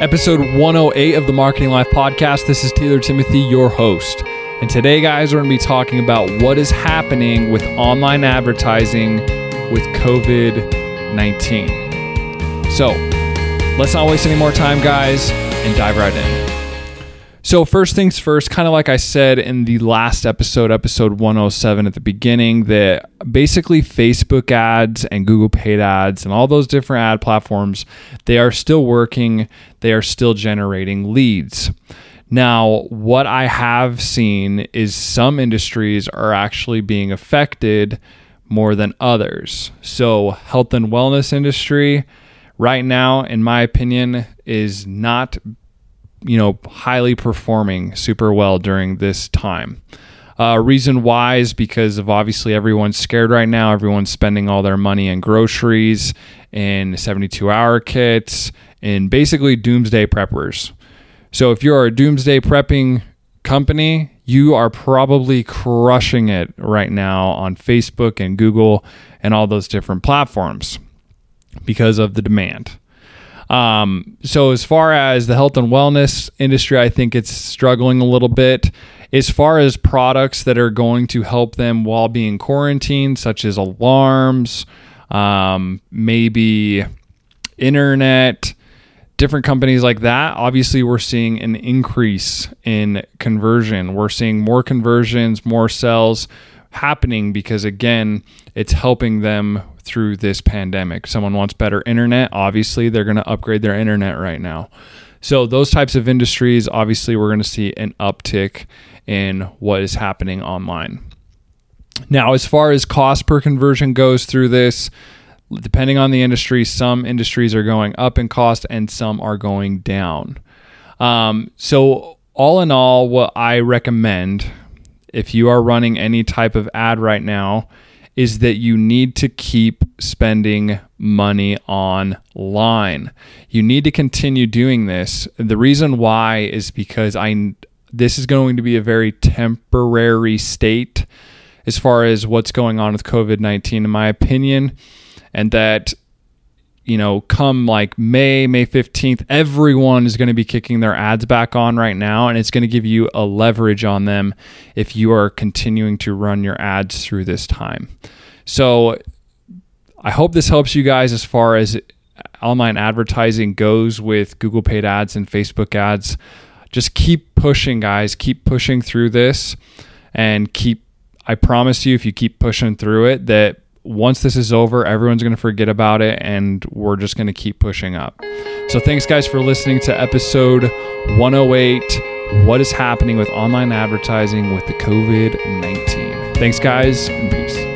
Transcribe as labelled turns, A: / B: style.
A: episode 108 of the Marketing Life podcast. This is Taylor Timothy, your host. And today, guys, we're going to be talking about what is happening with online advertising with COVID 19. So, let's not waste any more time, guys, and dive right in. So, first things first, kind of like I said in the last episode, episode 107 at the beginning, that basically Facebook ads and Google paid ads and all those different ad platforms, they are still working, they are still generating leads. Now, what I have seen is some industries are actually being affected more than others. So, health and wellness industry right now in my opinion is not you know, highly performing super well during this time. Uh, reason why is because of obviously everyone's scared right now. Everyone's spending all their money in groceries, in 72 hour kits, in basically doomsday preppers. So if you're a doomsday prepping company, you are probably crushing it right now on Facebook and Google and all those different platforms because of the demand. Um, so as far as the health and wellness industry, I think it's struggling a little bit. As far as products that are going to help them while being quarantined, such as alarms, um, maybe internet, different companies like that, obviously we're seeing an increase in conversion. We're seeing more conversions, more sales happening because again, it's helping them through this pandemic. Someone wants better internet, obviously they're going to upgrade their internet right now. So those types of industries, obviously we're going to see an uptick in what is happening online. Now, as far as cost per conversion goes through this, depending on the industry, some industries are going up in cost and some are going down. Um, so, all in all, what I recommend if you are running any type of ad right now is that you need to keep spending money online. You need to continue doing this. The reason why is because I this is going to be a very temporary state as far as what's going on with COVID-19 in my opinion and that you know, come like May, May 15th, everyone is going to be kicking their ads back on right now. And it's going to give you a leverage on them if you are continuing to run your ads through this time. So I hope this helps you guys as far as online advertising goes with Google paid ads and Facebook ads. Just keep pushing, guys. Keep pushing through this and keep, I promise you, if you keep pushing through it, that once this is over, everyone's going to forget about it and we're just going to keep pushing up. So, thanks, guys, for listening to episode 108 What is happening with online advertising with the COVID 19? Thanks, guys, and peace.